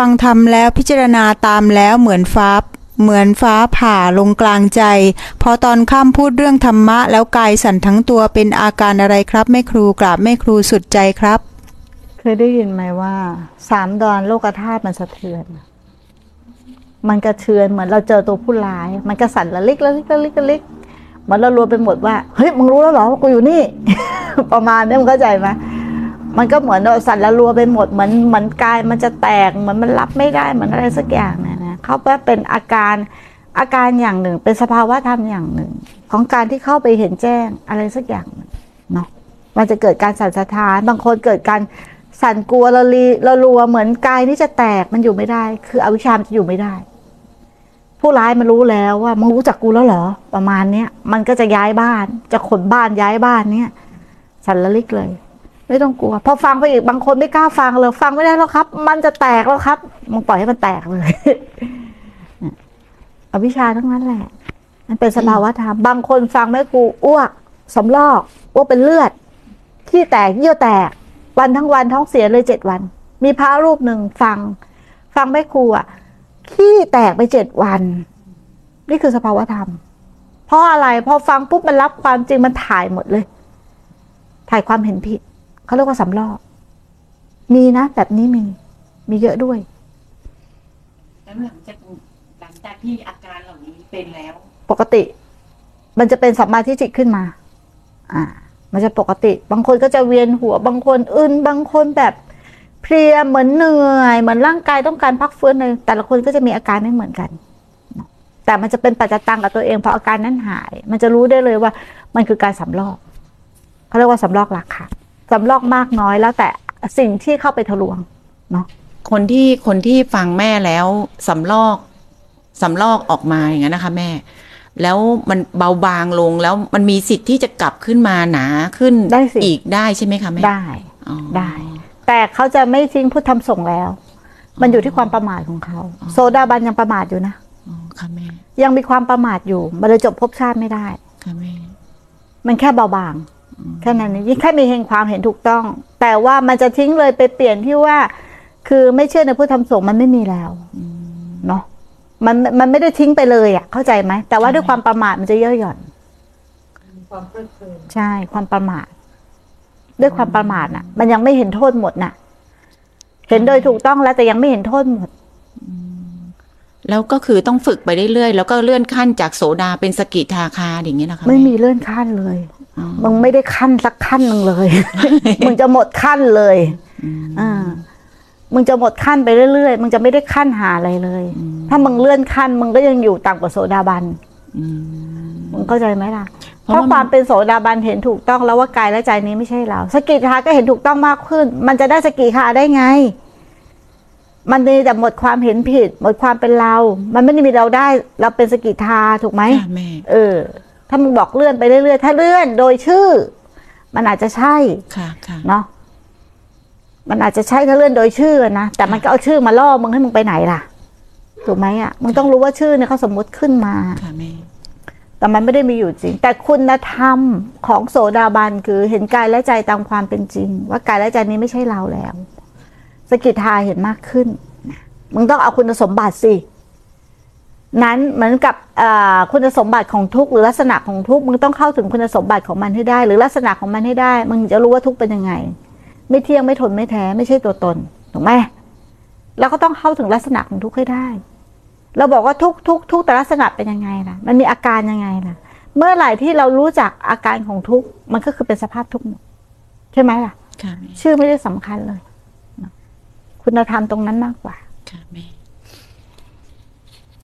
ฟังธรรมแล้วพิจารณาตามแล้วเหมือนฟ้าเหมือนฟ้าผ่าลงกลางใจ พอตอนข้ามพูดเรื่องธรรมะ แล้วกายสั่นทั้งตัวเป็นอาการอะไรครับแม่ครูกราบแม่ครูสุดใจครับ เคยได้ยินไหมว่า สามดอนโลกธาตุมันสะเทือน มันกระเทือนเหมือนเราเจอตัวผู้ร้าย มันกระสั่นละลิกละลิกละลิกละลิกเหมือนเรารวมไปหมดว่าเฮ้ยมึงรู้แล้วเหรอว่ากูอยู่นี่ ประมาณนี้มึงเข้าใจไหม มันก็เหมือนสั่นละรัวไปหมดเหมือนเหมือนกายมันจะแตกเหมือนมันรับไม่ได้เหมือนอะไรสักอย่างเนี่ยนะเขาว่าเป็นอาการอาการอย่างหนึ่ง เป็นสภาวะธรรมอย่างหนึ่ง ของการที่เข้าไปเห็นแจ้งอะไรสักอย่างเนาะมันจะเกิดการสั่นสะท้านบางคนเกิดการสั่นกลัวละลีละรัวเหมือนกายนี่จะแตกมันอยู่ไม่ได้ คืออวิชามจะอยู่ไม่ได้ ผู้ร้ายมันรู้แล้วว่ามึงรู้จักกูแล้วเหรอ ประมาณเนี้ยมันก็จะย้ายบ้าน จะขนบ้านย้ายบ้านเนี่ยสั่นละลิกเลย ไม่ต้องกลัว พอฟังไปอีกบางคนไม่กล้าฟังเลยฟังไม่ได้แล้วครับ มันจะแตกแล้วครับมึงปล่อยให้มันแตกเลยอวิชาทั้งนั้นแหละ มันเป็นสภาวะธรรมบางคนฟังแม่ครูอ้วกสำลอกอ้วกเป็นเลือดขี้แตกเยี่ยวแตก วันทั้งวันท้องเสียเลยเจ็ดวัน มีพระรูปหนึ่งฟัง ฟังแม่ครูอะขี้แตกไปเจ็ดวัน นี่คือสภาวะธรรม เพราะอะไรพอฟังปุ๊บมันรับความจริงมันถ่ายหมดเลย ถ่ายความเห็นผิด เขาเรียกว่าสำลอกมีนะ แบบนี้มี มีเยอะด้วย แล้วหลังจากหลังจากที่อาการเหล่านี้เป็นแล้ว ปกติ มันจะเป็นสัมมาทิฏฐิขึ้นมา อ่า มันจะปกติ บางคนก็จะเวียนหัว บางคนอึนบางคนแบบเพลียเหมือนเหนื่อย เหมือนร่างกายต้องการพักฟื้นเลยแต่ละคนก็จะมีอาการไม่เหมือนกัน แต่มันจะเป็นปัจจตังกับตัวเองพออาการนั้นหาย มันจะรู้ได้เลยว่า มันคือการสำลอกเขาเรียกว่าสำลอกราคา สำลอกมากน้อยแล้วแต่สิ่งที่เข้าไปทะลวงเนาะคนที่คนที่ฟังแม่แล้วสำลอกสำลอกออกมาอย่างนั้นนะคะแม่ แล้วมันเบาบางลงแล้วมันมีสิทธิ์ที่จะกลับขึ้นมาหนาขึ้นได้สิอีกได้ใช่ไหมคะแม่ได้อ๋อได้ แต่เขาจะไม่ทิ้งพุทธธรรมส่งแล้ว มันอยู่ที่ความประมาทของเขา โซดาบันยังประมาทอยู่นะอ๋อค่ะแม่ยังมีความประมาทอยู่มันเลยจบภพชาติไม่ได้ ค่ะแม่มันแค่เบาบาง แค่นั้นเองยิ่งแค่มีเห็นความเห็นถูกต้อง แต่ว่ามันจะทิ้งเลยไปเปลี่ยนที่ว่า คือไม่เชื่อในพุทธธรรมสงฆ์มันไม่มีแล้วเนาะมันมันไม่ได้ทิ้งไปเลยอะ เข้าใจไหมแต่ว่าด้วยความประมาทมันจะเย่อหย่อนความเพลิดเพลินใช่ความประมาทด้วยความประมาทน่ะ มันยังไม่เห็นโทษหมดน่ะ เห็นโดยถูกต้องแล้วแต่ยังไม่เห็นโทษหมดแล้วก็คือต้องฝึกไปเรื่อยๆแล้วก็เลื่อนขั้นจากโสดาเป็นสกิทาคาอย่างนี้ยนะคะไม่แมีเลื่อนขั้นเลยอ๋อ มึงไม่ได้ขั้นสักขั้นหนึ่งเลย มึงจะหมดขั้นเลยอ่ามึงจะหมดขั้นไปเรื่อยๆ มึงจะไม่ได้ขั้นหาอะไรเลย ถ้ามึงเลื่อนขั้น มึงก็ยังอยู่ต่ำกว่าโสดาบันอืมมึงเข้าใจไหมล่ะ เพเพราะราะว่าความเป็นโสดาบันเห็นถูกต้องแล้วว่ากายและใจนี้ไม่ใช่เรา สกิทาก็เห็นถูกต้องมากขึ้น มันจะได้สกิทาได้ไง มันมีแต่หมดความเห็นผิด หมดความเป็นเรา มันไม่ได้มีเราได้ เราเป็นสกิทาถูกไหมค่ะแม่เออ ถ้ามึงบอกเลื่อนไปเรื่อยๆ ถ้าเลื่อนโดยชื่อ มันอาจจะใช่ค่ะค่ะเนาะมันอาจจะใช่ถ้าเลื่อนโดยชื่อนะแต่มันก็เอาชื่อมาล่อมึงให้มึงไปไหนล่ะถูกไหมอะมึงต้องรู้ว่าชื่อเนี่ยเขาสมมุติขึ้นมาค่ะแม่แต่มันไม่ได้มีอยู่จริง แต่คุณธรรมของโสดาบันคือเห็นกายและใจตามความเป็นจริง ว่ากายและใจนี้ไม่ใช่เราแล้วสกิทาเห็นมากขึ้นนะมึงต้องเอาคุณสมบัติสิ นั้นเหมือนกับเอ่อคุณสมบัติของทุกข์หรือลักษณะของทุกข์มึงต้องเข้าถึงคุณสมบัติของมันให้ได้ หรือลักษณะของมันให้ได้ มึงจะรู้ว่าทุกข์เป็นยังไง ไม่เที่ยงไม่ทนไม่แท้ไม่ใช่ตัวตนถูกไหมแล้วก็ต้องเข้าถึงลักษณะของทุกข์ให้ได้ เราบอกว่าทุกทุกทุกแต่ลักษณะเป็นยังไงล่ะ มันมีอาการยังไงล่ะ เมื่อไหร่ที่เรารู้จักอาการของทุกข์มันก็คือเป็นสภาพทุกข์หมดใช่ไหมล่ะค่ะแม่ชื่อไม่ได้สำคัญเลย คุณธรรมตรงนั้นมากกว่าค่ะแม่